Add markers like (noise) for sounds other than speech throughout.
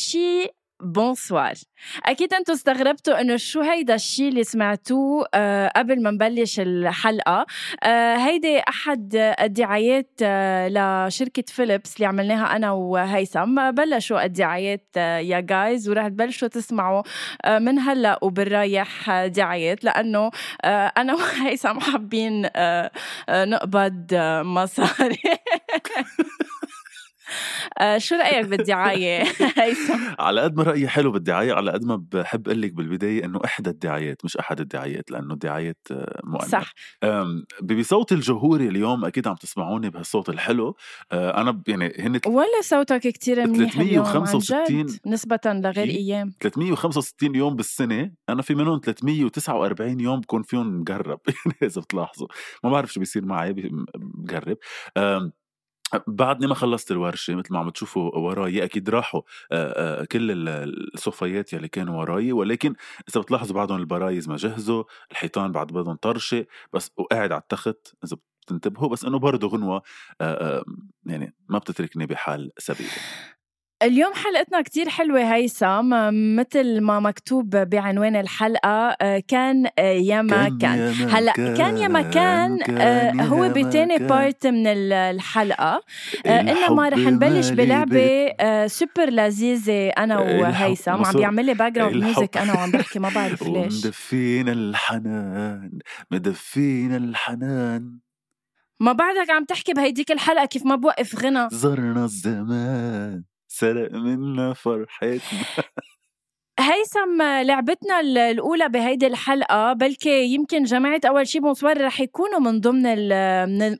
أول شي bonsoir أكيد أنتم استغربتوا إنه شو هيدا الشيء اللي سمعتوه آه قبل ما نبلش الحلقة. آه هيدي أحد الدعايات آه لشركة فيليبس اللي عملناها أنا وهيثم. بلشوا الدعايات آه يا guys ورح تبلشوا تسمعوا آه من هلأ وبالرايح دعايات لأنه أنا (laughs) وهيثم حابين نقبض مصاري. (laughs) شو رأيك بالدعاية؟ (laughs) على قد ما رأيي حلو بالدعاية على قد ما بحب أقول لك بالبداية إنه إحدى الدعايات مش أحد الدعايات لأنه الدعايات آه، مؤنث. صح. بصوت الجمهوري اليوم أكيد عم تسمعوني بهالصوت الحلو. آه، أنا يعني هن ولا صوتك كثير منيح 365 نسبة لغير أيام. 365 يوم بالسنة أنا في منهم 349 يوم بكون فيهم مقرب يعني (laughs) إذا بتلاحظوا. ما بعرف شو بيصير معي مقرب بعدني ما خلصت الورشة مثل ما عم تشوفوا وراي أكيد راحوا كل الصفيات يلي كانوا وراي ولكن إذا بتلاحظوا بعدهم البرايز ما جهزوا الحيطان بعد بدهم طرشة بس وقاعد على التخت إذا بتنتبهوا بس إنه برضه غنوة يعني ما بتتركني بحال سبيل اليوم حلقتنا كتير حلوة هيثم مثل ما مكتوب بعنوان الحلقة آه، كان آه، يا ما كان. هلأ كان يا ما كان آه، هو بتاني part من الحلقة. انما رح نبلش بلعبة سوبر لذيذة أنا وهيثم. عم بيعمل لي background music أنا وعم بحكي ما بعرف (laughs) ليش. مدفينا الحنان مدفينا الحنان. ما بعدك عم تحكي بهيديك الحلقة كيف ما بوقف غنى. زرنا الزمان. سرق منا فرحتنا. (laughs) هيثم لعبتنا الأولى بهيدي الحلقة بلكي يمكن جماعة أول شي bonsoir رح يكونوا من ضمن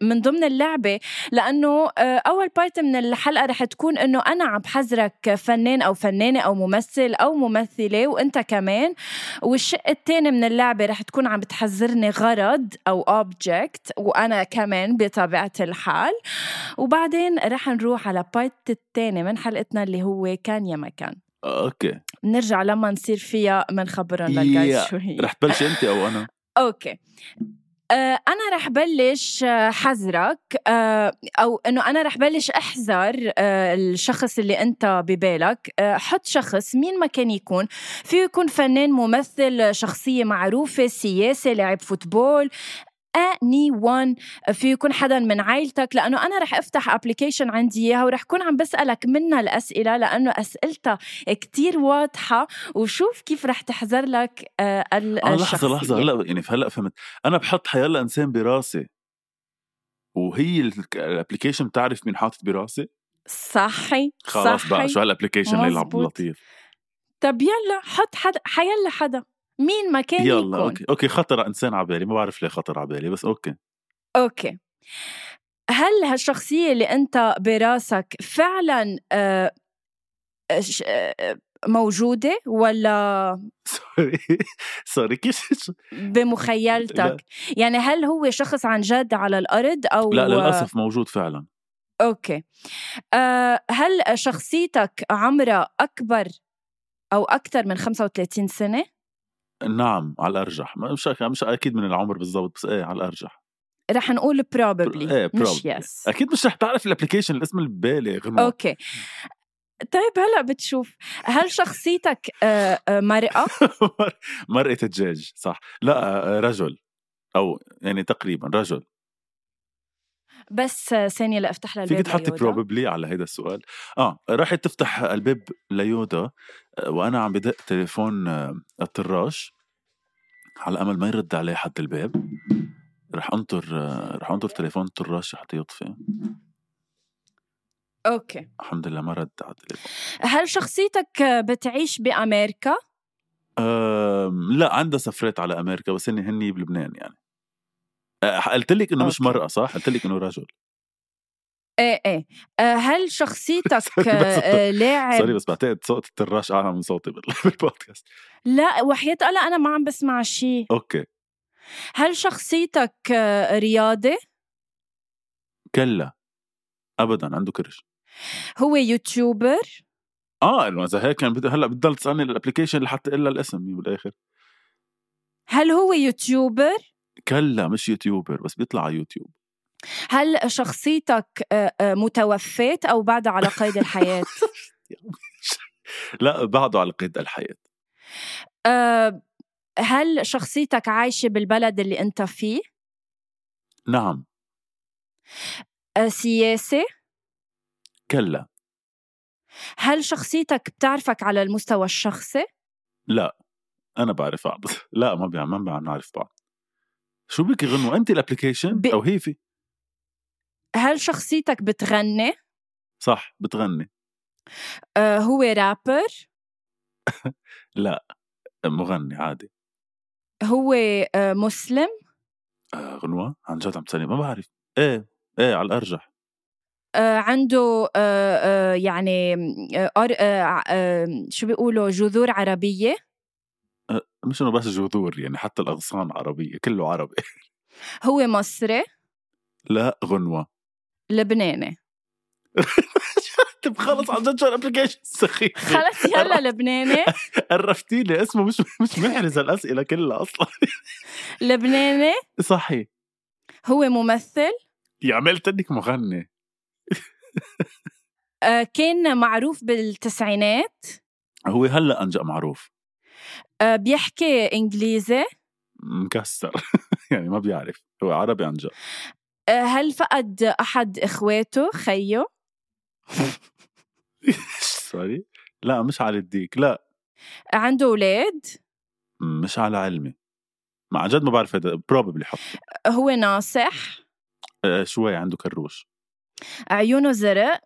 من ضمن اللعبة لأنه آه، أول part من الحلقة رح تكون إنه أنا عم بحذرك فنان أو فنانة أو ممثل أو ممثلة وإنت كمان والشق الثاني من اللعبة رح تكون عم بتحذرني غرض أو object وأنا كمان بطبيعة الحال. وبعدين رح نروح على part الثاني من حلقتنا اللي هو كان يا مكان okay. نرجع لما نصير فيها بنخبرهم لل guys شو هي رح تبلشي انت أو أنا؟ (laughs) okay. آه، أنا رح بلش آه، حذرك. آه، أو إنه أنا رح بلش أحذر الشخص اللي أنت ببالك. حط شخص مين ما كان يكون. فيه يكون فنان ممثل شخصية معروفة سياسي لاعب football. anyone في يكون حدا من عائلتك لأنه أنا رح أفتح application عندي إياها ورح كون عم بسألك منها الأسئلة لأنه أسئلتها كتير واضحة. وشوف كيف رح تحذر لك آه لحظة لحظة. هلا يعني هلأ فهمت. أنا بحط حيلا إنسان براسي. وهي ال application بتعرف مين حاطط براسي؟ صحي خلاص صحي. بقى شو هال application اللي لطيف؟ طب يلا حط حدا حيلا حدا. مين ما كان يلا يكون. okay. okay خطر إنسان على بالي ما بعرف ليه خطر على بالي بس okay. okay. هل هالشخصية اللي أنت براسك فعلا آه، آه، موجودة ولا (laughs) sorry. sorry كيف بمخيلتك؟ يعني هل هو شخص عن جد على الأرض أو لا للأسف موجود فعلا. okay. أه هل شخصيتك عمرها أكبر أو أكثر من 35 سنة؟ نعم على الأرجح. مش مش أكيد من العمر بالضبط بس إيه على الأرجح. رح نقول probably إيه مش yes أكيد مش رح تعرف ال application الاسم البالغ أوكي. طيب هلأ بتشوف هل شخصيتك آه، آه، مرأة؟ (laughs) مرأة الدجاج صح. لا آه، رجل. أو يعني تقريبا رجل. بس ثانية لأفتح لها فيك الباب تحطي ليودا. بروبلي على هيدا السؤال. آه راحت تفتح الباب ليودا آه، وأنا عم بدق تليفون آه، الطراش. على امل ما يرد علي حد الباب. رح أنطر آه، رح أنطر تليفون الطراش حتى يطفي. okay. الحمد لله ما رد على التليفون. هل شخصيتك بتعيش بأمريكا؟ أم لا عندها سفرات على أمريكا بس هني هني بلبنان يعني. أه، قلت لك إنه مش. مرأة صح؟ قلت لك إنه رجل إيه إيه آه، هل شخصيتك (laughs) آه، لاعب sorry بس بعتقد صوت الطراش أعلى من صوتي بال- (laughs) بالبودكاست لا وحياة الله أنا ما عم بسمع شيء okay هل شخصيتك آه، رياضي؟ كلا ابدا عنده كرش هو يوتيوبر؟ آه إذا هيك كان بد... هلأ بتضل تسألني ال application لحتى إلا الاسم بالاخر هل هو YouTuber؟ كلا مش YouTuber بس بيطلع على يوتيوب هل شخصيتك آه، آه، متوفيت أو بعدها على قيد الحياة؟ (laughs) لا بعده على قيد الحياة آه، هل شخصيتك عايشة بالبلد اللي أنت فيه؟ نعم آه، سياسي؟ كلا هل شخصيتك بتعرفك على المستوى الشخصي؟ لا أنا بعرف بعض (laughs) لا ما بنعرف بعض شو بك غنوة؟ أنت الابلكيشن ب- أو هي في؟ هل شخصيتك بتغني؟ صح بتغني. آه، هو رابر؟ (laughs) لا مغني عادي. هو آه، مسلم؟ آه غنوة؟ عن جد عم تسألني ما بعرف. إيه إيه على الأرجح. آه، عنده آه، آه، يعني آه، آه، آه، شو بيقولوا جذور عربية؟ مش إنه بس جذور يعني حتى الأغصان عربية كله عربي. (laughs) هو مصري؟ لا غنوة. لبناني. (laughs) طب خلص عن جد شو الابلكيشن سخيف خلص يلا لبناني. (laughs) قرفتي لي اسمه مش مش محرز الأسئلة كلها أصلا. لبناني؟ صحي هو ممثل؟ يا عملت انك مغني. آه، كان معروف بالتسعينات؟ هو هلأ أنجأ معروف. بيحكي إنجليزي؟ مكسر. (laughs) يعني ما بيعرف. هو عربي عن جد. آه، هل فقد أحد إخواته؟ خيه sorry (laughs) لا مش على الديك. لا. عنده أولاد؟ مش على علمي. ما عن جد ما بعرف هذا. probably حط. هو ناصح؟ آه شوي عنده كروش. عيونه زرق؟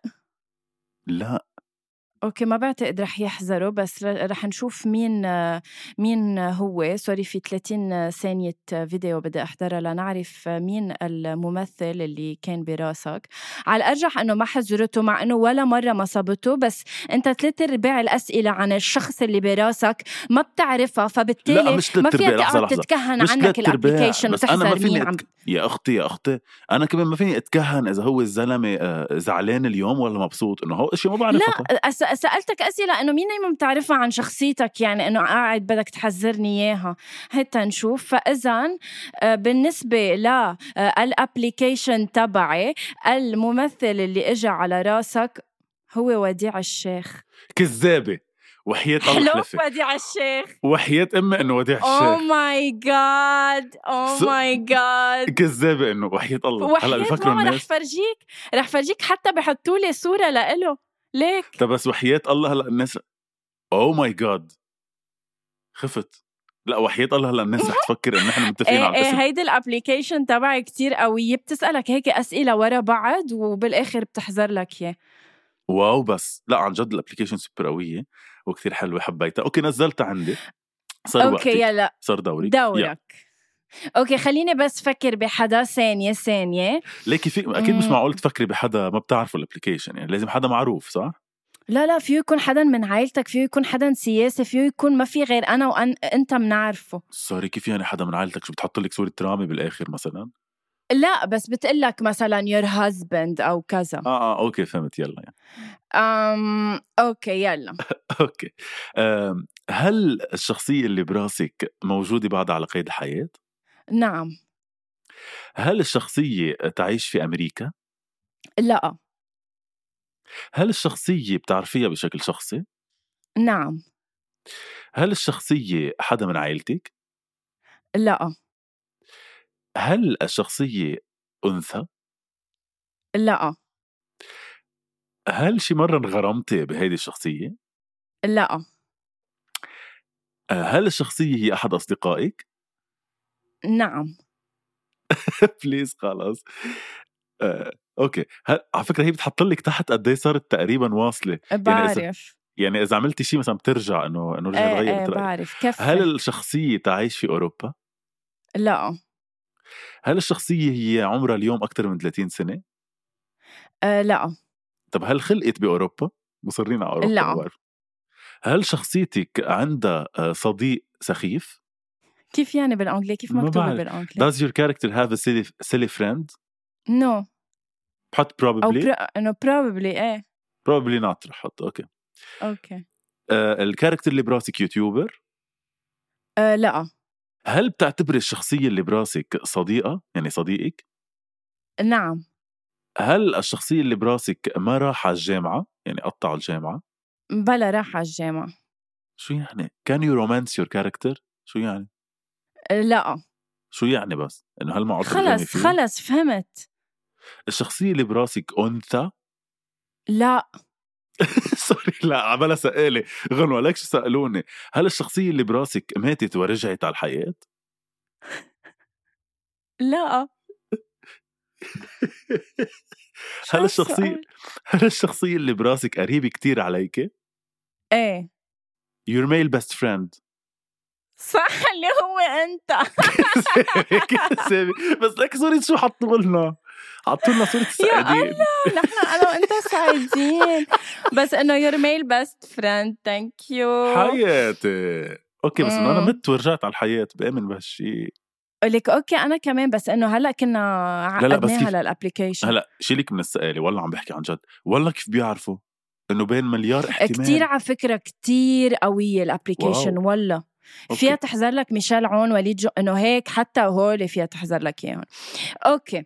لا. okay ما بعتقد رح يحذروا بس رح نشوف مين مين هو. sorry في 30 ثانية فيديو بدي أحضرها لنعرف مين الممثل اللي كان براسك. على الأرجح إنه ما حذرته مع إنه ولا مرة ما صابته بس أنت ثلاث أرباع الأسئلة عن الشخص اللي براسك ما بتعرفها فبالتالي لا مش ما لحظة تقعد تتكهن مش عنك الابلكيشن وتحذر مين فيني عم أتك... يا أختي يا أختي أنا كمان ما فيني أتكهن إذا هو الزلمة آه، زعلان اليوم ولا مبسوط إنه هو شيء ما بعرفه لا سألتك أسئلة إنه مين ما بتعرفها عن شخصيتك؟ يعني إنه قاعد بدك تحذرني إياها. حتى نشوف. فإذا آه، بالنسبة لل application تبعي الممثل اللي إجا على راسك هو وديع الشيخ. كذابة. وحياة الله حلو وديع الشيخ. وحياة أمي إنه وديع أوه الشيخ. my God so- my God كذابة إنه وحياة الله. هلا بفكروا ماما رح الناس. فرجيك رح فرجيك حتى بحطوا لي صورة لإله. ليك؟ طب بس وحياة الله هلا الناس oh my God خفت. لا وحياة الله هلا الناس (laughs) رح تفكر انه نحن متفقين إيه على إيه الاسم هيدي ال application تبعي كتير قوية بتسألك هيك أسئلة ورا بعض وبالآخر بتحذر لك إياه wow بس. لا عن جد ال application super قوية وكثير حلوة حبيتها. okay نزلتها عندي. صار وقتي. يلا. صار دوري. دورك. okay خليني بس فكر بحدا ثانية ثانية ليكي في أكيد مش مم. معقول تفكري بحدا ما بتعرفوا ال application يعني لازم حدا معروف صح؟ لا لا فيه يكون حدا من عائلتك فيه يكون حدا سياسي فيه يكون ما في غير أنا وأن أنت بنعرفه sorry كيف يعني حدا من عائلتك شو بتحط لك صورة رامي بالآخر مثلا؟ لا بس بتقلك مثلا your husband أو كذا آه آه okay فهمت يلا يعني أم okay يلا (laughs) okay أم، هل الشخصية اللي براسك موجودة بعد على قيد الحياة؟ نعم هل الشخصية تعيش في أمريكا؟ لا هل الشخصية بتعرفيها بشكل شخصي؟ نعم هل الشخصية حدا من عائلتك؟ لا هل الشخصية أنثى؟ لا هل شي مرة انغرمتي بهيدي الشخصية؟ لا هل الشخصية هي أحد أصدقائك؟ نعم (laughs) please خلص آه، okay هل... على فكرة هي بتحط لك تحت قد إيه صارت تقريبا واصلة يعني إذا بعرف يعني إذا عملتي شيء مثلا بترجع إنه إنه رجع تغير إيه. بعرف كفي هل الشخصية تعيش في أوروبا؟ لا هل الشخصية هي عمرها اليوم أكثر من 30 سنة؟ آه لا طب هل خلقت بأوروبا؟ مصرين على أوروبا لا. بعرف. هل شخصيتك عندها آه، صديق سخيف؟ كيف يعني بالانجليزي كيف مكتوبة. بالانجلي Does your character have a silly, silly friend؟ no بحط probably. برا... انه probably إيه. Probably not. رح أحط. okay. okay. آه ال character اللي براسك YouTuber؟ آه لا. هل بتعتبري الشخصية اللي براسك صديقة؟ يعني صديقك؟ نعم. هل الشخصية اللي براسك ما راح على الجامعة؟ يعني قطع الجامعة؟ بلا راح على الجامعة. شو يعني؟ Can you romance your character؟ شو يعني؟ لا شو يعني بس؟ إنه هل ما خلص خلص فهمت الشخصية اللي براسك أنثى؟ لا (laughs) سوري لا عمالها سألة غنوة ليك شو سألوني هل الشخصية اللي براسك ماتت ورجعت على الحياة؟ لا (laughs) هل الشخصية؟ هل الشخصية اللي براسك قريبة كتير عليك؟ إيه Your male best friend صح اللي هو أنت. (laughs) بس لك صورة شو حطوا لنا؟ حطوا لنا صورة السعيدين نحن أنا وأنت (laughs) سعيدين. بس إنه your male best friend thank you حياتي. okay بس إنه أنا. مت ورجعت على الحياة بآمن بهالشيء لك okay أنا كمان بس إنه هلأ كنا عقدناها لل application هلأ شيلك من السؤال والله عم بحكي عن جد. والله كيف بيعرفوا إنه بين مليار احتمال؟ كتير على فكرة كتير قوية ال application. والله. فيها تحذر لك ميشيل عون وليد جو إنه هيك حتى هول فيها تحذر لك إياهم. okay.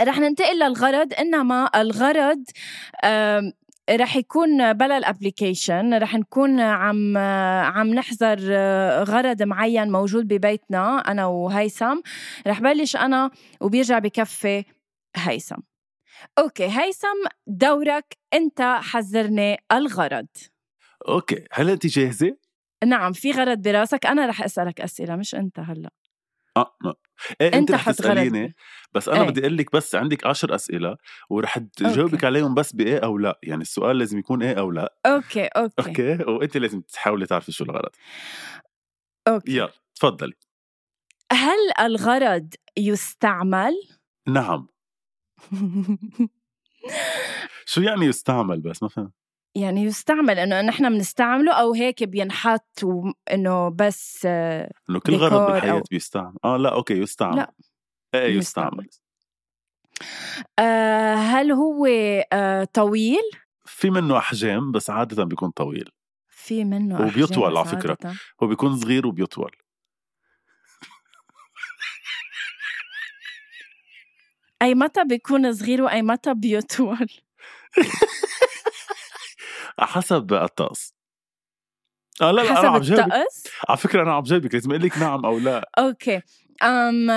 رح ننتقل للغرض إنما الغرض رح يكون بلا ال application رح نكون عم عم نحضر آه، غرض معين موجود ببيتنا أنا وهيثم. رح بلش أنا وبيرجع بكفي هيثم. okay هيثم دورك أنت حذرني الغرض. okay هل أنت جاهزة؟ نعم في غرض براسك أنا رح أسألك أسئلة مش أنت هلأ. آه ما. إيه أنت, أنت رح تسأليني بس أنا إيه. بدي أقول لك بس عندك عشر أسئلة ورح تجاوبك. عليهم بس بإيه أو لأ. يعني السؤال لازم يكون إيه أو لأ. okay okay. okay؟ وأنت لازم تحاولي تعرفي شو الغرض. okay. يلا تفضلي. هل الغرض يستعمل؟ نعم. (laughs) شو يعني يستعمل بس؟ ما فهمت. يعني يستعمل إنه نحن بنستعمله أو هيك بينحط وانه بس إنه كل غرض بالحياة أو- بيستعمل آه لا okay يستعمل لا. إيه يستعمل. يستعمل آه، هل هو آه، طويل في منه أحجام بس عادة بيكون طويل في منه هو أحجام بيطول بس على. عادة. هو بيكون صغير وبيطول أي متى بيكون صغير وأي متى بيطول (laughs) حسب الطقس. آه لا لا أنا حسب عم جاوبك. الطقس؟ على فكرة أنا عم جاوبك لازم أقول لك نعم أو لا. أوكي. أم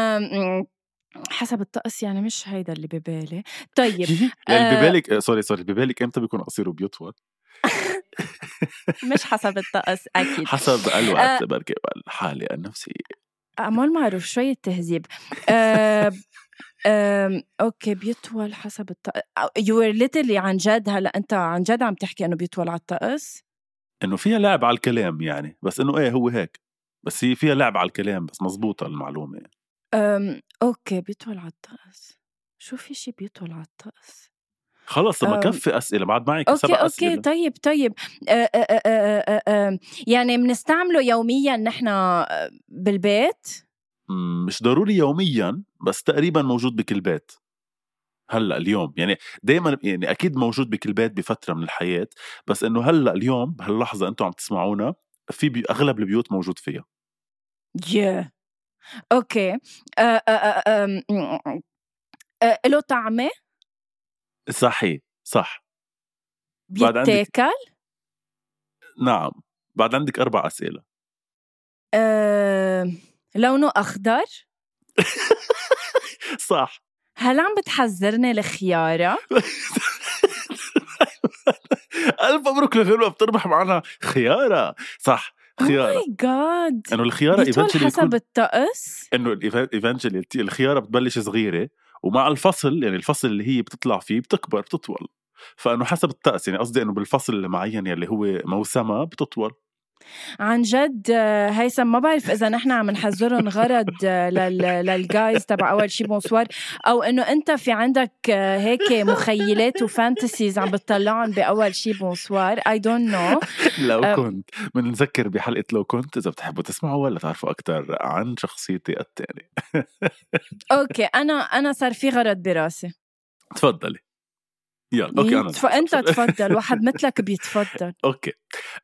حسب الطقس يعني مش هيدا اللي ببالي. طيب يعني آه. ببالك آه، sorry sorry ببالك إمتى بيكون قصير وبيطول؟ مش حسب الطقس أكيد. (laughs) حسب الوقت بركي والحالة النفسية. عمل معروف شوية تهذيب. أه okay بيطول حسب الطقس you literally عن جد هلأ أنت عن جد عم تحكي إنه بيطول على الطقس؟ إنه فيها لعب على الكلام يعني بس إنه إيه هو هيك بس هي فيها لعب على الكلام بس مزبوطة المعلومة. يعني. أم، okay بيطول على الطقس. شو في شي بيطول على الطقس؟ خلص ما كفي أسئلة بعد معك okay سبع okay أسئلة. طيب طيب. أه أه أه أه أه يعني بنستعمله يوميا نحن آه، بالبيت؟ مش ضروري يوميا بس تقريبا موجود بكل بيت هلأ اليوم يعني دائما يعني أكيد موجود بكل بيت بفترة من الحياة بس إنه هلأ اليوم بهاللحظة أنتم عم تسمعونا في بي أغلب البيوت موجود فيها. Yeah. okay. أه أم، أه له طعمة؟ صحيح صح. بعد عندك- نعم. بعد عندك أربع أسئلة. أه لونه أخضر؟ (laughs) صح. هل عم بتحذرني الخيارة؟ (laughs) ألف مبروك لغنوه بتربح معنا خيارة. صح خيارة. my god إنه الخيارة بيطول eventually حسب الطقس؟ إنه eventually الخيارة بتبلش صغيرة ومع الفصل يعني الفصل اللي هي بتطلع فيه بتكبر بتطول. فإنه حسب الطقس يعني قصدي إنه بالفصل المعين يلي هو موسمها بتطول. عن جد آه، هيثم ما بعرف إذا نحن عم نحذرهم غرض آه، لل- لل guys تبع أول شي bonsoir أو إنه أنت في عندك آه، هيك مخيلات و fantasies عم بتطلعهم بأول شي bonsoir I don't know لو. كنت. بنذكر بحلقة لو كنت إذا بتحبوا تسمعوا ولا تعرفوا أكثر عن شخصيتي الثانية (laughs) okay أنا أنا صار في غرض براسي. تفضلي. يلا okay أنا تف... أنت تفضل (laughs) واحد مثلك بيتفضل. okay.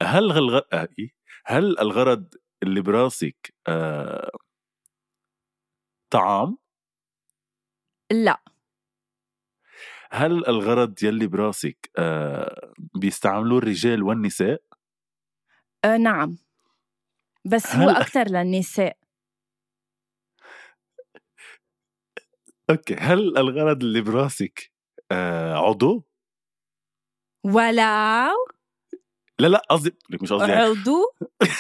هل الغرض آه؟ هل الغرض اللي براسك آه... طعام؟ لا. هل الغرض يلي براسك آه... بيستعملوه الرجال والنساء؟ آه نعم. بس هو هل- أكثر للنساء. أوكي. هل الغرض اللي براسك. عضو؟ ولو لا لا قصدي لك مش قصدي يعني. عضو؟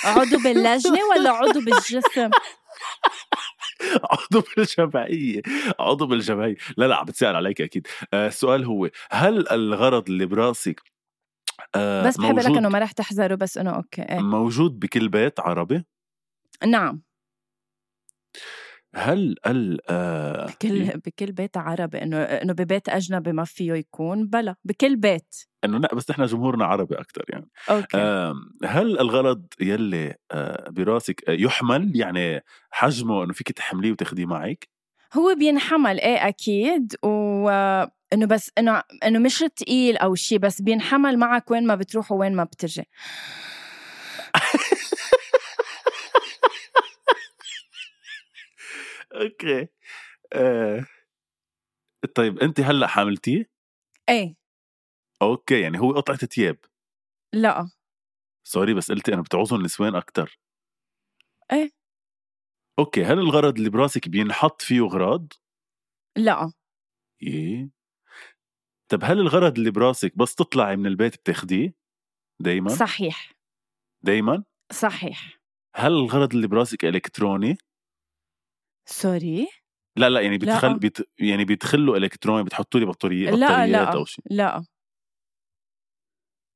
عضو باللجنة ولا عضو بالجسم؟ عضو بالجمعية عضو بالجمعية. لا لا عم بتسأل عليك أكيد. آه السؤال هو هل الغرض اللي براسك آه بس بحب لك إنه ما رح تحذره بس إنه okay إيه. موجود بكل بيت عربي؟ نعم. هل ال آه بكل بكل بيت عربي إنه إنه ببيت أجنبي ما فيه يكون بلا بكل بيت. إنه لا بس إحنا جمهورنا عربي أكثر يعني. okay. آه هل الغرض يلي آه براسك آه، يحمل يعني حجمه إنه فيك تحمليه وتاخديه معك؟ هو بينحمل إيه أكيد. و إنه بس إنه إنه مش تقيل أو شيء بس بينحمل معك وين ما بتروح وين ما بترجع. okay آه طيب انت هلأ حاملتيه إيه okay يعني هو قطعة ثياب لأ sorry بس قلتي أنا بتعوزوا النسوان أكثر إيه. okay هل الغرض اللي براسك بينحط فيه اغراض؟ لأ إيه طب هل الغرض اللي براسك بس تطلعي من البيت بتاخديه؟ دايما؟ صحيح دايما؟ صحيح هل الغرض اللي براسك إلكتروني؟ sorry؟ لا لا يعني لا. بتخل بيت يعني بيدخلوا الكتروني بتحطوا لي بطارية لا بطاريات لا أو شيء لا.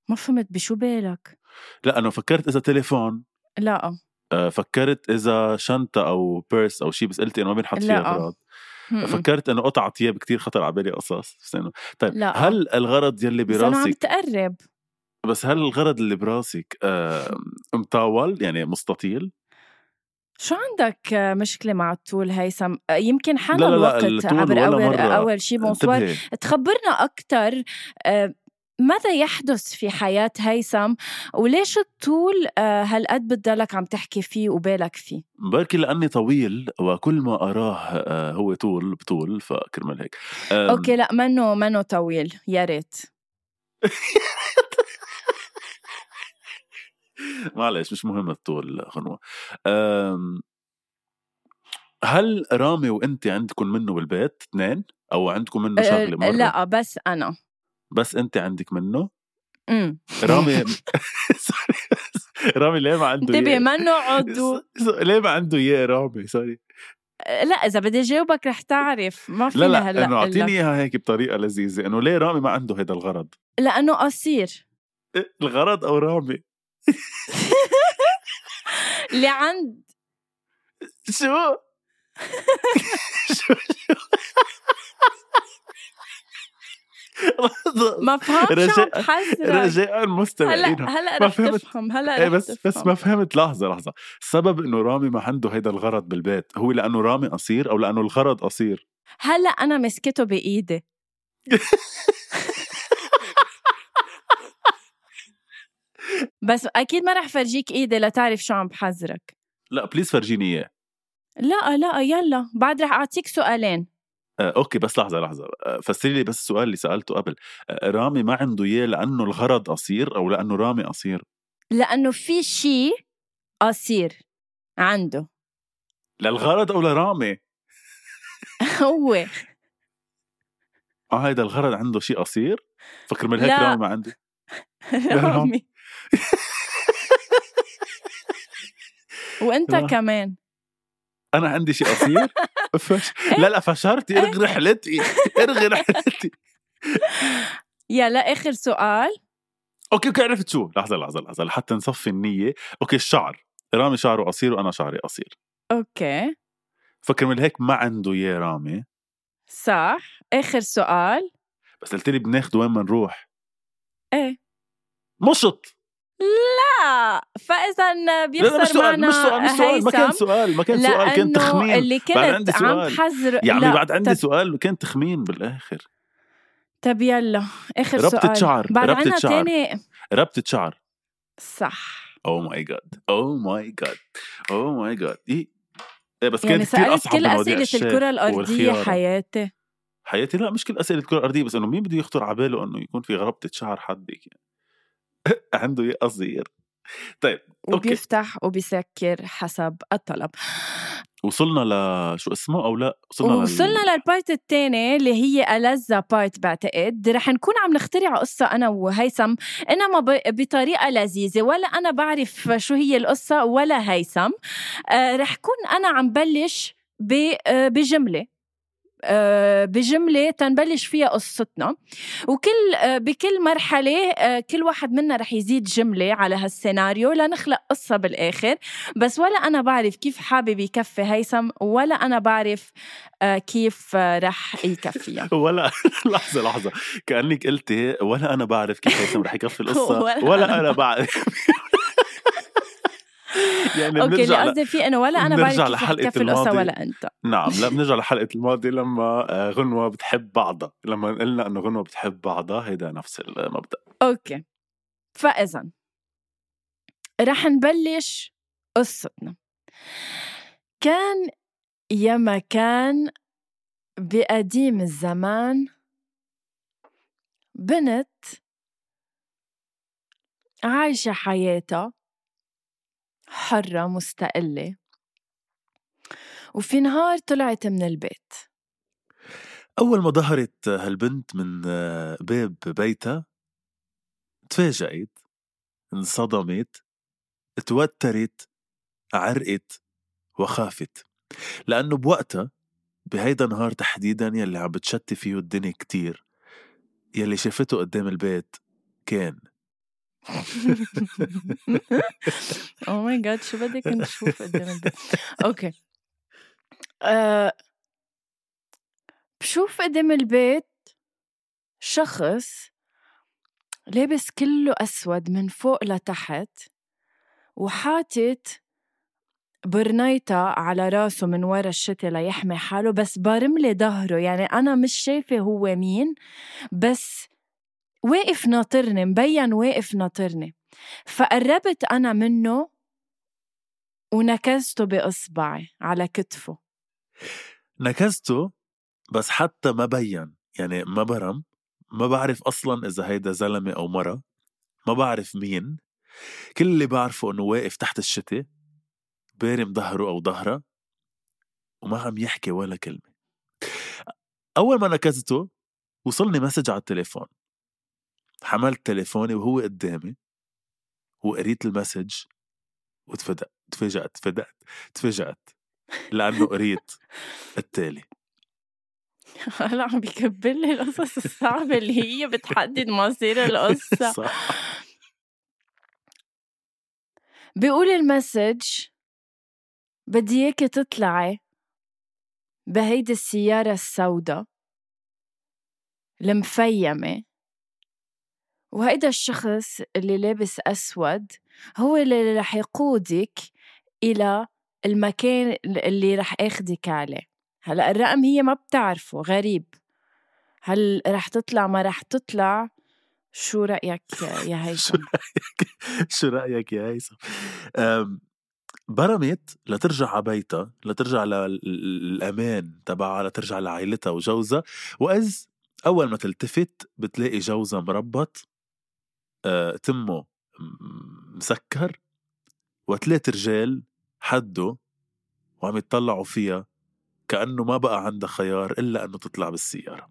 ما فهمت بشو بالك؟ لا أنا فكرت إذا تليفون. لا. آه، فكرت إذا شنطة أو purse أو شيء بس قلتي إنه ما بينحط فيها لا. أغراض. فكرت إنه قطعه ثياب كتير خطر على بالي قصص بس إنه طيب لا. هل الغرض يلي بس أنا عم براسك تقرب. بس هل الغرض اللي براسك آه مطاول؟ يعني مستطيل؟ شو عندك آه، مشكلة مع الطول هيثم؟ آه، يمكن حان الوقت عبر أول. أول شي bonsoir تخبرنا أكثر ماذا يحدث في حياة هيثم؟ وليش الطول آه، هالقد بتضلك عم تحكي فيه وبالك فيه؟ بركي لاني طويل وكل ما أراه آه هو طول بطول فكرمال هيك. أوكي لا منه منه طويل. يا ريت. (laughs) (laughs) معلش مش مهم الطول غنوة. آم، هل رامي وانت عندكم منه بالبيت؟ اثنين؟ أو عندكم منه آه، شغلة مرة؟ لا بس أنا. بس انت عندك منه؟ امم. رامي (laughs) (laughs) رامي ليه ما عنده انتبه؟ منه عضو. ليه ما عنده اياه رامي؟ سوري. آه، لا إذا بدي جاوبك رح تعرف. ما لا فيني لا هلأ إنه اعطيني. اياها هيك بطريقة لذيذة إنه ليه رامي ما عنده هذا الغرض؟ لأنه قصير. إيه، الغرض أو رامي؟ اللي عند شو؟ شو؟ شو؟ ما فهمت رجاء- رجاء مستمعين هلا هلا ما فهمت. تفهم هلا إيه بس بس تفهم. ما فهمت. لحظة لحظة. السبب إنه رامي ما عنده هيدا الغرض بالبيت هو لأنه رامي قصير أو لأنه الغرض قصير؟ هلا أنا مسكته بإيدي. (laughs) بس أكيد ما رح فرجيك إيدي لتعرف شو عم بحذرك. لا please فرجيني إياه. لا لا يلا. بعد رح أعطيك سؤالين. آه، okay بس لحظة لحظة. آه، فسري لي بس السؤال اللي سألته قبل. آه، رامي ما عنده إياه لأنه الغرض قصير أو لأنه رامي قصير؟ لأنه في شيء قصير عنده. للغرض أو لرامي؟ (laughs) هو. آه هيدا الغرض عنده شيء قصير؟ فكر من هيك لا. رامي ما عندي (laughs) رامي. (laughs) وانت. كمان. أنا عندي شيء قصير (laughs) فش... لا لا فشرتي. (laughs) ارغي رحلتي. ارغي رحلتي. يا لا آخر سؤال. okay okay عرفت شو؟ لحظة لحظة لحظة لحتى نصفي النية. okay الشعر. رامي شعره قصير وأنا شعري قصير. okay. فكر من هيك ما عنده يا رامي. صح. آخر سؤال. بس قلت لي بناخده وين ما نروح. إيه. مشط. لا فإذا لا مش بيخسر سؤال معنا مش سؤال مش سؤال ما كان سؤال ما كان سؤال كان تخمين. اللي بعد عندي كنت عم عمي لا، بعد عندي سؤال كان تخمين بالآخر. طب يلا آخر ربطة سؤال. شعر، بعد ربطة عنا شعر. تاني. ربطة شعر صح. oh my god oh my god oh my god إيه؟ بس يعني كانت كثير سألت أصعب كل الكرة الأرضية والخيارة. حياتي. حياتي؟ لا مش كل أسئلة الكرة الأرضية بس إنه مين بده يخطر على باله إنه يكون في ربطه شعر حد هيك يعني. (laughs) عنده إيه قصير. طيب okay. وبيفتح وبيسكر حسب الطلب. (gasps) وصلنا ل شو اسمه أو لا؟ وصلنا لل- وصلنا لل part الثاني اللي هي ألذ part بعتقد. رح نكون عم نخترع قصة أنا وهيثم. إنما ب- بطريقة لذيذة ولا أنا بعرف شو هي القصة ولا هيثم. آه رح كون أنا عم بلش ب- آه، بجملة آه، بجملة تنبلش فيها قصتنا. وكل آه، بكل مرحلة آه، كل واحد منا رح يزيد جملة على هالسيناريو لنخلق قصة بالآخر. بس ولا أنا بعرف كيف حابب يكفي هيثم ولا أنا بعرف كيف رح يكفيها. (laughs) ولا (laughs) لحظة لحظة. كأنك قلتي ولا أنا بعرف كيف هيثم رح يكفي القصة (laughs) ولا ولا, أنا بعرف. يعني okay اللي. قصدي فيه إنه ولا أنا بعرف كيف تكفي القصة الماضي. ولا أنت نعم لا بنرجع (laughs) لحلقة الماضي لما آه، غنوة بتحب بعضها لما قلنا إنه غنوة بتحب بعضها هيدا نفس المبدأ okay فإذا رح نبلش قصتنا كان يا مكان بقديم الزمان بنت عايشة حياتها حرة مستقلة. وفي نهار طلعت من البيت. أول ما ظهرت هالبنت من باب بيتها تفاجأت انصدمت توترت عرقت وخافت. لأنه بوقتها بهيدا النهار تحديدا يلي عم بتشتي فيه الدنيا كتير يلي شافته قدام البيت كان oh my God شو بدك نشوف قدام البيت okay بشوف قدام البيت شخص لابس كله أسود من فوق لتحت وحاطط برنيطة على راسه من ورا الشتاء ليحمي حاله بس بارملي ظهره. يعني أنا مش شايفة هو مين بس واقف ناطرني مبين واقف ناطرني. فقربت أنا منه ونكزته بإصبعي على كتفه. نكزته بس حتى ما بين يعني ما برم ما بعرف أصلا إذا هيدا زلمة أو مرة ما بعرف مين. كل اللي بعرفه إنه واقف تحت الشتاء بارم ظهره أو ظهرها وما عم يحكي ولا كلمة. أول ما نكزته وصلني message على التليفون. حملت تليفوني وهو قدامي وقريت ال message وتفدأت تفاجأت تفاجأت تفاجأت لأنه قريت التالي. (laughs) هلا عم بيكبر لي القصص الصعبة اللي هي بتحدد (laughs) مصير القصة. صح. بيقول المسج بدي إياكي تطلعي بهيدي السيارة السوداء المفيمة وهيدا الشخص اللي لابس أسود هو اللي رح يقودك إلى المكان اللي رح آخدك عليه. هلأ الرقم هي ما بتعرفه غريب. هل رح تطلع ما رح تطلع؟ شو رأيك يا (laughs) هيثم؟ شو رأيك يا هيثم؟ برمت لترجع على بيتها لترجع للأمان تبعها لترجع لعائلتها وجوزها. وإذ أول ما تلتفت بتلاقي جوزها مربط تمه م- مسكر وثلاث رجال حده وعم يتطلعوا فيها كأنه ما بقى عندها خيار إلا أنه تطلع بالسيارة.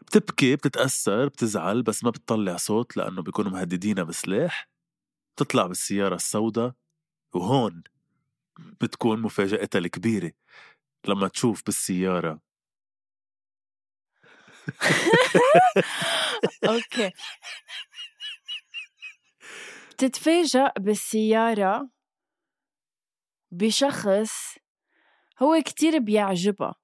بتبكي بتتأثر بتزعل بس ما بتطلع صوت لأنه بيكونوا مهددينها بسلاح. بتطلع بالسيارة السوداء وهون بتكون مفاجأتها الكبيرة. لما تشوف بالسيارة (laughs) okay بتتفاجأ بالسيارة بشخص هو كتير بيعجبها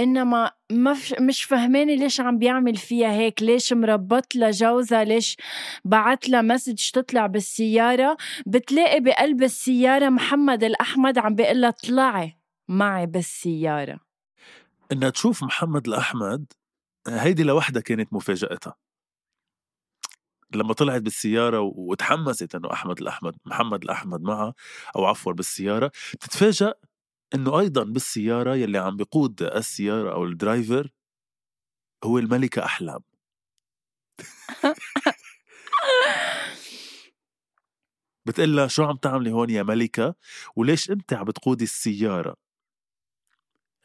إنما ما مش فهمانه ليش عم بيعمل فيها هيك ليش مربط لها جوزها ليش بعت لها message تطلع بالسيارة. بتلاقي بقلب السيارة محمد الأحمد عم بيقول لها اطلعي معي بالسيارة. إنها تشوف محمد الأحمد هيدي لوحدها كانت مفاجأتها. لما طلعت بالسيارة وتحمست إنه أحمد الأحمد محمد الأحمد معها أو عفوا بالسيارة تتفاجأ إنه أيضا بالسيارة يلي عم بيقود السيارة أو الدرايفر هو الملكة أحلام. (laughs) بتقلها شو عم تعملي هون يا ملكة؟ وليش أنت عم بتقودي السيارة؟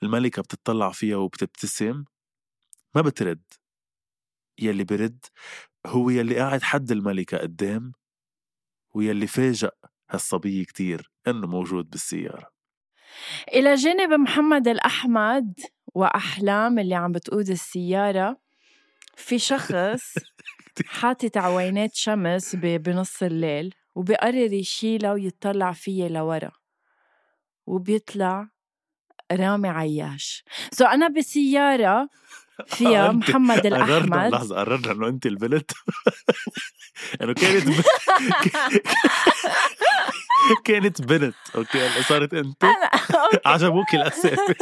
الملكة بتطلع فيها وبتبتسم ما بترد. يلي برد هو يلي قاعد حد الملكة قدام ويلي فاجأ هالصبية كتير إنه موجود بالسيارة. إلى جانب محمد الأحمد وأحلام اللي عم بتقود السيارة في شخص (laughs) حاطط عوينات شمس بنص الليل وبقرر يشيلها ويطلع فيها لورا وبيطلع رامي عياش. so أنا بالسيارة فيها محمد الأحمد. لحظة قررنا إنه أنت البنت انه كانت ب... (laughs) كانت بنت okay؟ هلأ صارت انت (laughs) عجبوك الأسامي. (laughs)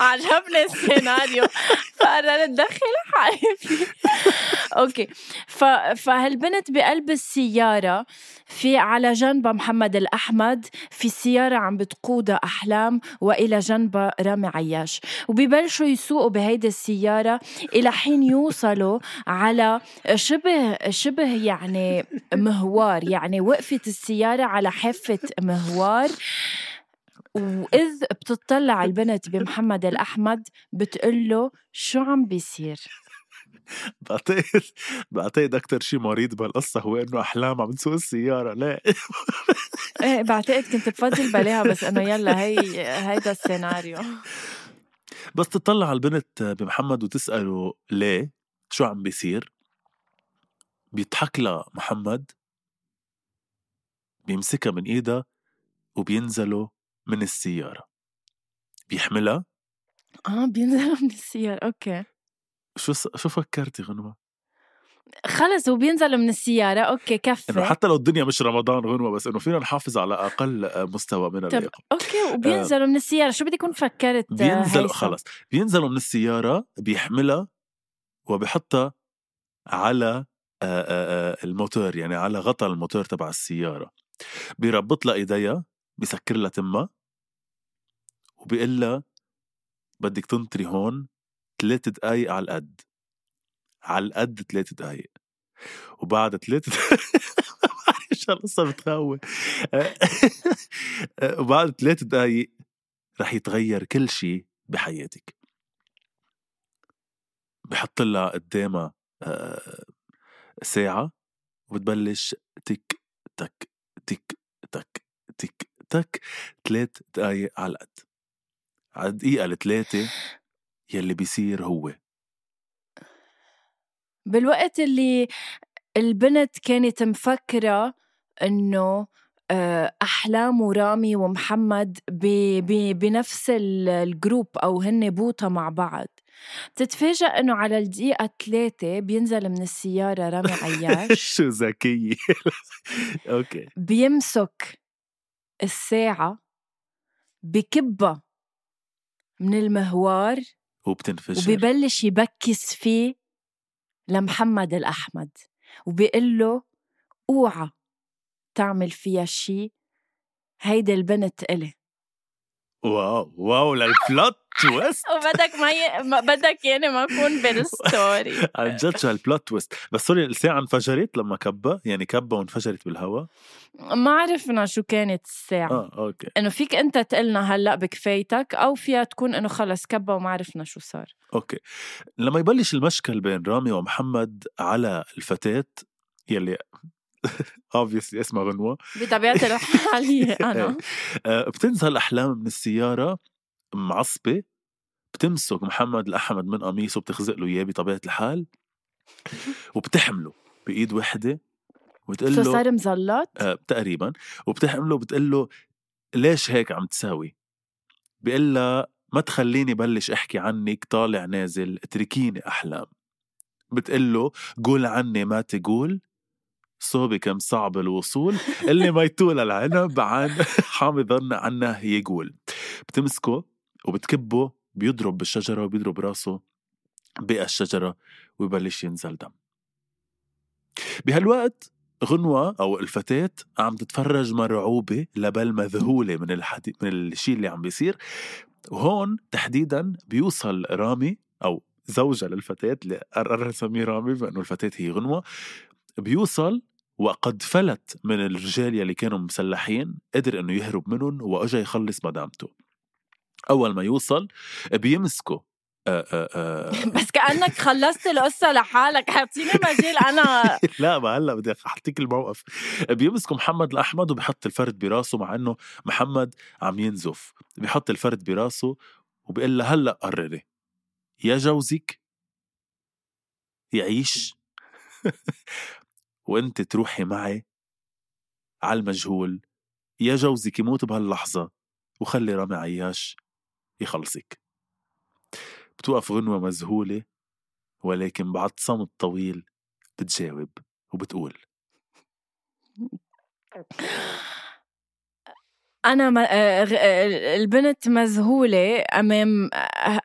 عجبني السيناريو. فقررت دخل حالي أوكي. ف... فهالبنت بقلب السيارة في على جنبها محمد الأحمد في السياره عم بتقودها أحلام وإلى جنبها رامي عياش. وبيبلشوا يسوقوا بهيدي السيارة إلى حين يوصلوا على شبه شبه يعني مهوار يعني وقفت السيارة على حافة مهوار وإذ بتطلع البنت بمحمد الأحمد بتقول له شو عم بيصير؟ بعتقد بعتقد أكتر شيء مريض بهالقصة هو إنه أحلام عم تسوق السيارة. لا. (laughs) إيه بعتقد كنت بفضل بلاها بس إنه يلا هي هيدا السيناريو. بس تطلع البنت بمحمد وتسأله ليه؟ شو عم بيصير؟ بيضحك لها محمد بيمسكها من ايدها وبينزلوا من السيارة. بيحملها؟ آه بينزلوا من السيارة أوكي. شو س... شو فكرتي غنوة؟ خلص وبينزلوا من السيارة okay كفي. انه حتى لو الدنيا مش رمضان غنوة بس إنه فينا نحافظ على أقل مستوى من اللياقة okay وبينزلوا آه من السيارة. شو بدي اكون فكرت بينزلوا خلص. بينزلوا من السيارة بيحملها وبحطها على الموتور يعني على غطا الموتور تبع السيارة. بيربط لها إيديها بيسكر لها تمها وبيقول لها بدك تنطري هون ثلاث دقايق على القد. على القد ثلاث دقايق. وبعد ثلاث (laughs) معلش القصة بتخوف (laughs) وبعد ثلاث دقايق رح يتغير كل شيء بحياتك. بحط لها قدامها آه، ساعة وبتبلش تك تك. تك تك تك تك ثلاث دقايق على القد. على الدقيقة الثلاثة يلي بيصير هو. بالوقت اللي البنت كانت مفكرة إنه أحلام ورامي ومحمد بنفس ال group أو هن بوطة مع بعض. بتتفاجأ إنه على الدقيقة ثلاثة بينزل من السيارة رامي عياش. (laughs) شو ذكية. (laughs) okay. بيمسك الساعة بكبها من المهوار وبتنفجر. وبيبلش يبكس فيه لمحمد الأحمد وبيقول له أوعى. تعمل فيها شي هيدي البنت إلي wow wow لل plot twist (laughs) وبدك ما, بدك يعني ما اكون بال story (laughs) عن جد شو هال plot twist بس sorry الساعة انفجرت لما كبا يعني كبا وانفجرت بالهواء ما عرفنا شو كانت الساعة. آه okay. إنه فيك أنت تقلنا هلأ بكفايتك أو فيها تكون إنه خلص كبا وما عرفنا شو صار. okay. لما يبلش المشكل بين رامي ومحمد على الفتاة يلي (laughs) obviously اسمها غنوة. بطبيعة الحال هي (laughs) أنا. آه، بتنزل أحلام من السيارة معصبة بتمسك محمد الأحمد من قميصه وبتخزق له إياه بطبيعة الحال وبتحمله بإيد وحدة وتقول شو له صار مزلط؟ آه تقريبا. وبتحمله وبتقول له ليش هيك عم تساوي؟ بيقول لها ما تخليني بلش أحكي عنك طالع نازل اتركيني أحلام. بتقول له قول عني ما تقول. صوبي كم صعب الوصول. اللي ما يطول العنب عن (laughs) حامض عنه يقول. بتمسكه وبتكبه بيضرب بالشجرة وبيضرب رأسه بقى الشجرة ويبلش ينزل دم. بهالوقت غنوة أو الفتاة عم تتفرج مرعوبة لبل مذهولة من الحدي... من الشيء اللي عم بيصير. وهون تحديدا بيوصل رامي أو زوجها للفتاة اللي قرر نسميه رامي بأنه الفتاة هي غنوة. بيوصل وقد فلت من الرجال يلي كانوا مسلحين قدر إنه يهرب منهم وإجا يخلص مدامته. أول ما يوصل بيمسكه. آه، آه، آه. (laughs) بس كأنك خلصت القصة لحالك. حاعطيني مجال أنا. (laughs) لا ما هلأ بدي أحطيك الموقف. بيمسكوا محمد الأحمد وبحط الفرد براسه مع إنه محمد عم ينزف. بيحط الفرد براسه وبيقول له هلأ قرري. يا جوزك يعيش. (laughs) وانت تروحي معي على المجهول. يا جوزك يموت بهاللحظة وخلي رامي عياش يخلصك. بتوقف غنوة مذهولة ولكن بعد صمت طويل بتجاوب وبتقول. أنا ما آه، آه، البنت مذهولة أمام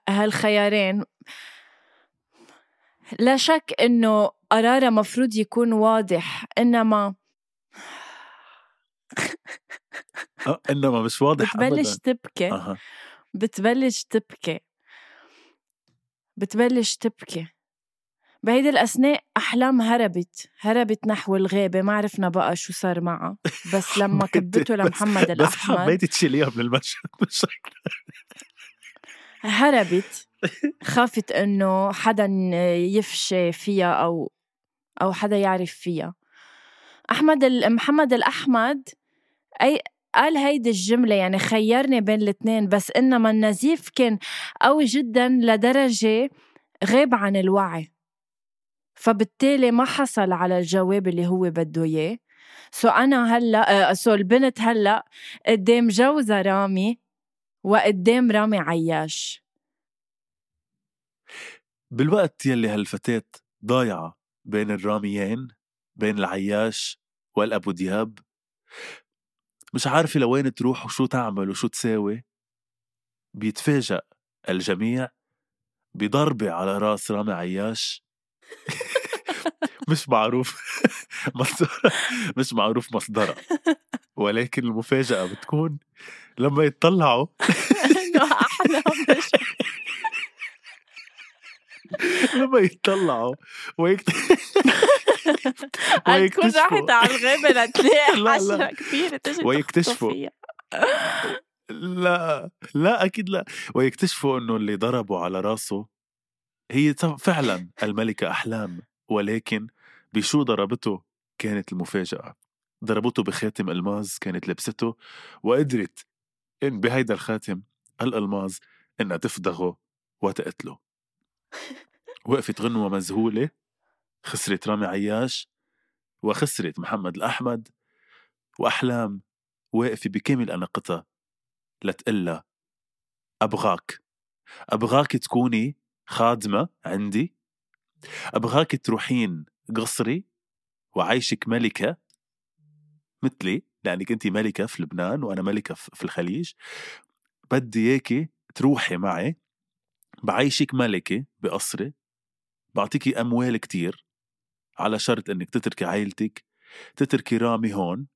هالخيارين. لا شك إنه قرارها مفروض يكون واضح إنما أه إنما مش واضح بتبلش أبدا. تبكي. بتبلش تبكي. بتبلش تبكي. بهيدي الأثناء أحلام هربت هربت نحو الغابة ما عرفنا بقى شو صار معها. بس (laughs) لما كبته لمحمد بس الأحمد حبيتي تشيليها من المشهد. مش هربت. خافت إنه حدا يفشي فيها أو أو حدا يعرف فيها. أحمد ال- محمد الأحمد أي قال هيدي الجملة يعني خيرني بين الاثنين بس إنما النزيف كان قوي جدا لدرجة غاب عن الوعي. فبالتالي ما حصل على الجواب اللي هو بده إياه. so أنا هلأ so البنت هلأ قدام جوزها رامي وقدام رامي عياش. بالوقت يلي هالفتاة ضايعة بين الراميين بين العياش والأبو دياب مش عارفة لوين تروح وشو تعمل وشو تساوي بيتفاجأ الجميع بضربة على رأس رامي عياش. (laughs) مش معروف. (laughs) مصدر مش معروف مصدرها. ولكن المفاجأة بتكون لما يتطلعوا إنه أحلام لما يتطلعوا (laughs) ويكتشفوا. راحت على الغابة لتلاقي لا، لا. حشرة كبيرة تجي ويكتشفوا. لا لا أكيد لا. ويكتشفوا إنه اللي ضربوا على راسه هي فعلا الملكة أحلام. ولكن بشو ضربته كانت المفاجأة. ضربته بخاتم الماس كانت لبسته وقدرت إن بهيدا الخاتم الالماس إنها تفدغه وتقتله. (laughs) وقفت غنوة مذهولة خسرت رامي عياش وخسرت محمد الأحمد وأحلام واقفة بكامل أناقتها لتقلها أبغاك. أبغاك تكوني خادمة عندي؟ أبغاك تروحين قصري وعيشك ملكة مثلي لأنك أنت ملكة في لبنان وأنا ملكة في الخليج. بدي إياكي تروحي معي. بعيشك ملكة بقصري. بعطيكي أموال كتير على شرط إنك تتركي عائلتك تتركي رامي هون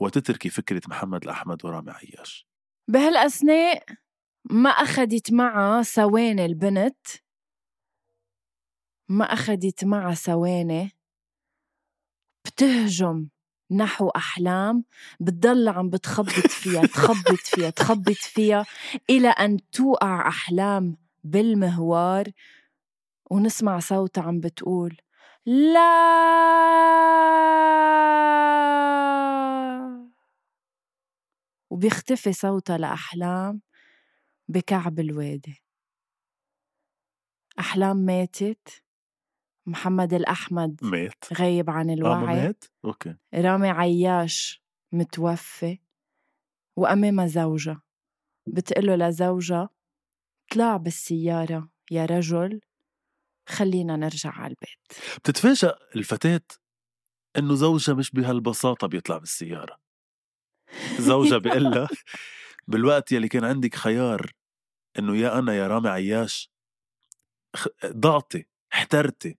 وتتركي فكرة محمد الأحمد ورامي عياش. بهالأثناء ما أخدت معها ثواني البنت. ما أخدت معها ثواني. بتهجم نحو أحلام بتضل عم بتخبط فيها (laughs) تخبط فيها تخبط فيها إلى أن توقع أحلام بالمهوار ونسمع صوتها عم بتقول لا! وبيختفي صوتها لأحلام بكعب الوادي. أحلام ماتت. محمد الأحمد مات. غايب عن آه الوعي. مات؟ أوكي. رامي عياش متوفي. وأمامها زوجها بتقله لزوجها اطلع بالسيارة يا رجل خلينا نرجع على البيت. بتتفاجأ الفتاة إنه زوجها مش بهالبساطة بيطلع بالسيارة. زوجها بيقول لها (laughs) بالوقت يلي كان عندك خيار إنه يا أنا يا رامي عياش ضعتي احترتي.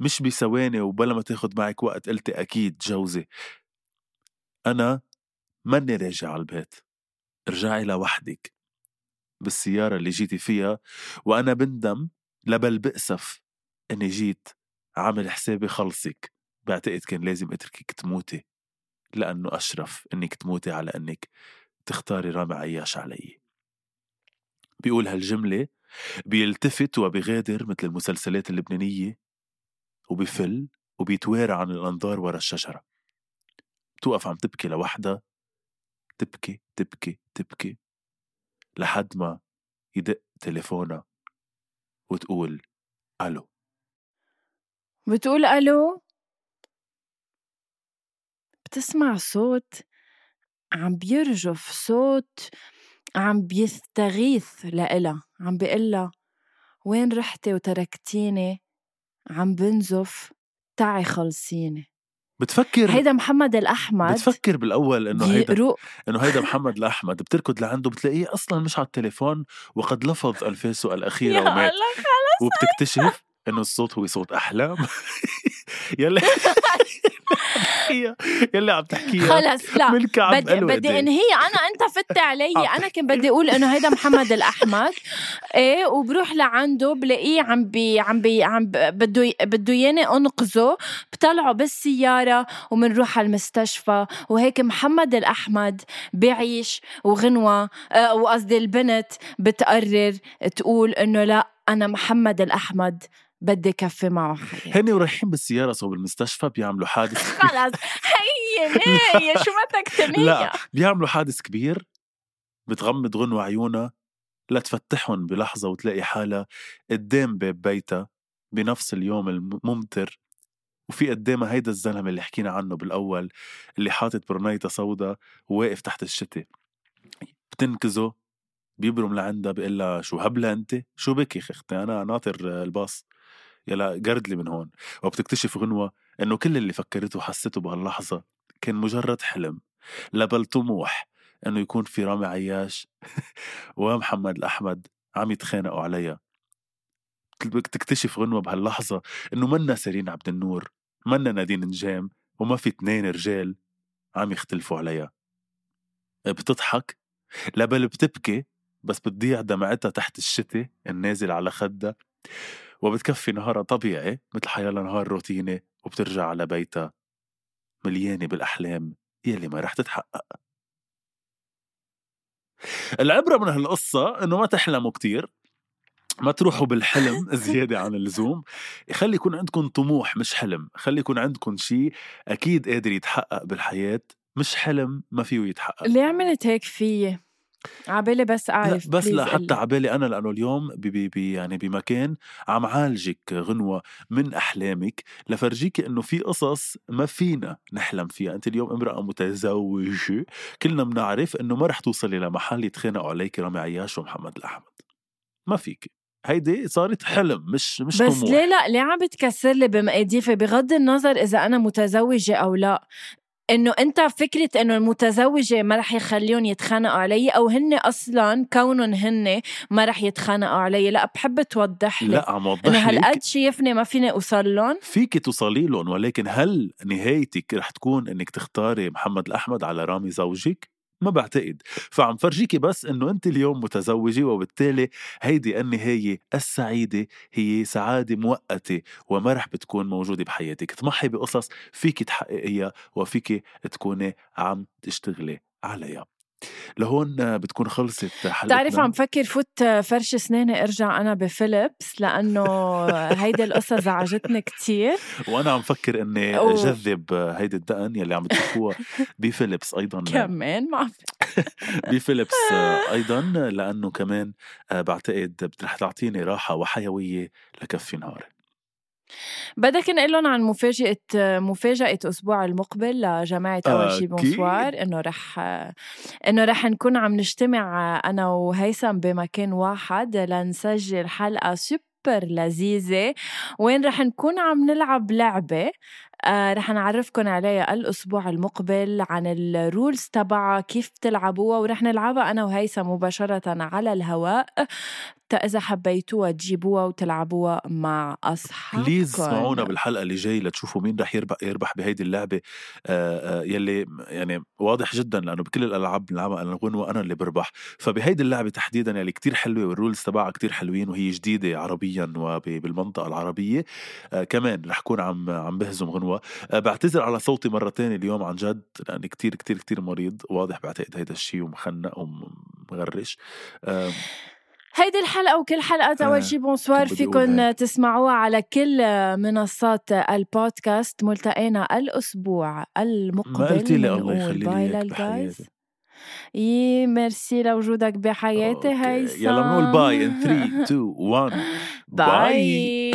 مش بثواني وبلا ما تاخد معك وقت قلتي أكيد جوزي. أنا ماني راجع على البيت ارجعي لوحدك بالسيارة اللي جيتي فيها وأنا بندم لبل بأسف إني جيت عامل حسابي خلصك. بعتقد كان لازم أتركك تموتي لأنه أشرف إنك تموتي على إنك تختاري رامي عياش علي. بيقول هالجملة بيلتفت وبيغادر مثل المسلسلات اللبنانية وبيفل وبيتوارى عن الأنظار ورا الشجرة. بتوقف عم تبكي لوحدها تبكي تبكي تبكي لحد ما يدق تليفونها وتقول ألو. بتقول ألو؟ بتسمع صوت عم بيرجف صوت عم بيستغيث لإلها عم بيقلها وين رحتي وتركتيني؟ عم بنزف تعي خلصيني بتفكر هيدا محمد الأحمد بتفكر بالأول إنه هيدا إنه هيدا محمد الأحمد بتركض لعنده بتلاقيه أصلا مش على التليفون وقد لفظ انفاسه الاخيره ومات وبتكتشف إنه الصوت هو صوت أحلام. (laughs) (laughs) يلي يلي عم تحكيها. خلص لا. من كعب بدي بدي انهي أنا أنت فت علي. أنا كنت بدي أقول إنه هيدا محمد الأحمد. إيه وبروح لعنده بلاقيه عم بي عم بي عم بده بده ياني أنقذه. بطلعه بالسيارة ومنروح على المستشفى. وهيك محمد الأحمد بيعيش وغنوة. آه، وقصدي البنت بتقرر تقول إنه لا أنا محمد الأحمد. بدي كفي معه حياتي. هن ورايحين بالسيارة صوب المستشفى بيعملوا حادث خلص. هي هي شو بدك تنية لا بيعملوا حادث كبير. بتغمض غنوة عيونها لتفتحهم بلحظة وتلاقي حالها قدام باب بيتها بنفس اليوم الممطر. وفي قدامها هيدا الزلمة اللي حكينا عنه بالأول اللي حاطط برنيطة سودا وواقف تحت الشتاء. بتنكزه بيبرم لعندها بيقول لها شو هبلة أنت؟ شو بكي أختي؟ أنا ناطر الباص. يلا قرد لي من هون. وبتكتشف غنوة إنه كل اللي فكرته وحسته بهاللحظة كان مجرد حلم. لا بل طموح إنه يكون في رامي عياش. (laughs) ومحمد الأحمد عم يتخانقوا عليها تكتشف غنوة بهاللحظة إنه منا سيرين عبد النور منا نادين نجام وما في اتنين رجال عم يختلفوا عليها بتضحك؟ لا بل بتبكي بس بتضيع دمعتها تحت الشتاء النازل على خدها. وبتكفي نهارها طبيعي مثل حيالله نهار روتيني وبترجع على بيتها مليانة بالأحلام يلي ما رح تتحقق. العبرة من هالقصة إنه ما تحلموا كتير ما تروحوا بالحلم (laughs) زيادة عن اللزوم. خلي يكون عندكم طموح مش حلم خلي يكون عندكم شيء أكيد قادر يتحقق بالحياة مش حلم ما فيه يتحقق. ليه عملت هيك فيي؟ عبالي بس لا أعرف بس لا. حتى عبالي أنا لأنه اليوم بي بي يعني بمكان عم عالجك غنوة من أحلامك لفرجيك إنه في قصص ما فينا نحلم فيها. أنت اليوم امرأة متزوجة كلنا بنعرف إنه ما رح توصلي لمحل يتخانقوا عليك رامي عياش ومحمد الأحمد. ما فيك. هيدي صارت حلم مش مش بس طموح. ليه لا؟ ليه عم بتكسر لي بمقاديفي؟ بغض النظر إذا أنا متزوجة أو لا. إنه أنت فكرة إنه المتزوجة ما رح يخليهم يتخانقوا علي أو هن أصلا كونهم هن ما رح يتخانقوا علي. لا بحب توضح لي لا عم إنه وضح لك. هالقد شايفني ما فيني أوصل لهم. فيك توصلي لهم ولكن هل نهايتك رح تكون إنك تختاري محمد الأحمد على رامي زوجك؟ ما بعتقد. فعم فرجيكي بس إنه انت اليوم متزوجة وبالتالي هيدي النهاية السعيدة هي سعادة مؤقتة وما رح بتكون موجودة بحياتك. تضحي بقصص فيك تحققيها وفيك تكوني عم تشتغلي عليها. لهون بتكون خلصت حلقتنا. بتعرف عم فكر فوت فرش اسناني ارجع أنا بفيليبس لأنه هيدي القصة زعجتني كتير. وأنا عم فكر إني أهذب هيدي الدقن يلي عم تشوفوها بفيليبس أيضا. (laughs) كمان ما (laughs) بفيليبس أيضا لأنه كمان بعتقد رح تعطيني راحة وحيوية لكفي نهاري. بدك نقول لهم عن مفاجأة مفاجأة أسبوع المقبل لجماعة أول شي. bonsoir إنه رح إنه رح نكون عم نجتمع أنا وهيثم بمكان واحد لنسجل حلقة سوبر لذيذة وين رح نكون عم نلعب لعبة آه رح نعرفكم عليها الأسبوع المقبل عن ال rules تبعها كيف تلعبوها ورح نلعبها أنا وهيثم مباشرة على الهواء. إذا حبيتوها تجيبوها وتلعبوها مع أصحابكم please اسمعونا بالحلقة اللي جاي لتشوفوا مين رح يربح يربح بهيدي اللعبة. آه، آه، يلي يعني واضح جدا لأنه بكل الألعاب بنلعبها أنا الغنوه أنا اللي بربح. فبهيدي اللعبة تحديدا يلي كتير حلوة وال rules تبعها كتير حلوين وهي جديدة عربيا وبالمنطقه العربية. آه، كمان رح كون عم عم بهزم غنوة آه، بعتذر على صوتي مرتين اليوم عن جد لاني كتير كتير كتير مريض. واضح بعتقد هيدا الشيء ومخنق ومغرش. هيدي الحلقة وكل حلقات آه، أول شي بونسوار هيك. تسمعوها على كل منصات البودكاست. ملتقينا الأسبوع ما المقبل قلتي لي الله يخلي باي لي يي ميرسي لوجودك بحياتي. هيثم يلا بنقول باي in 3 2 1 باي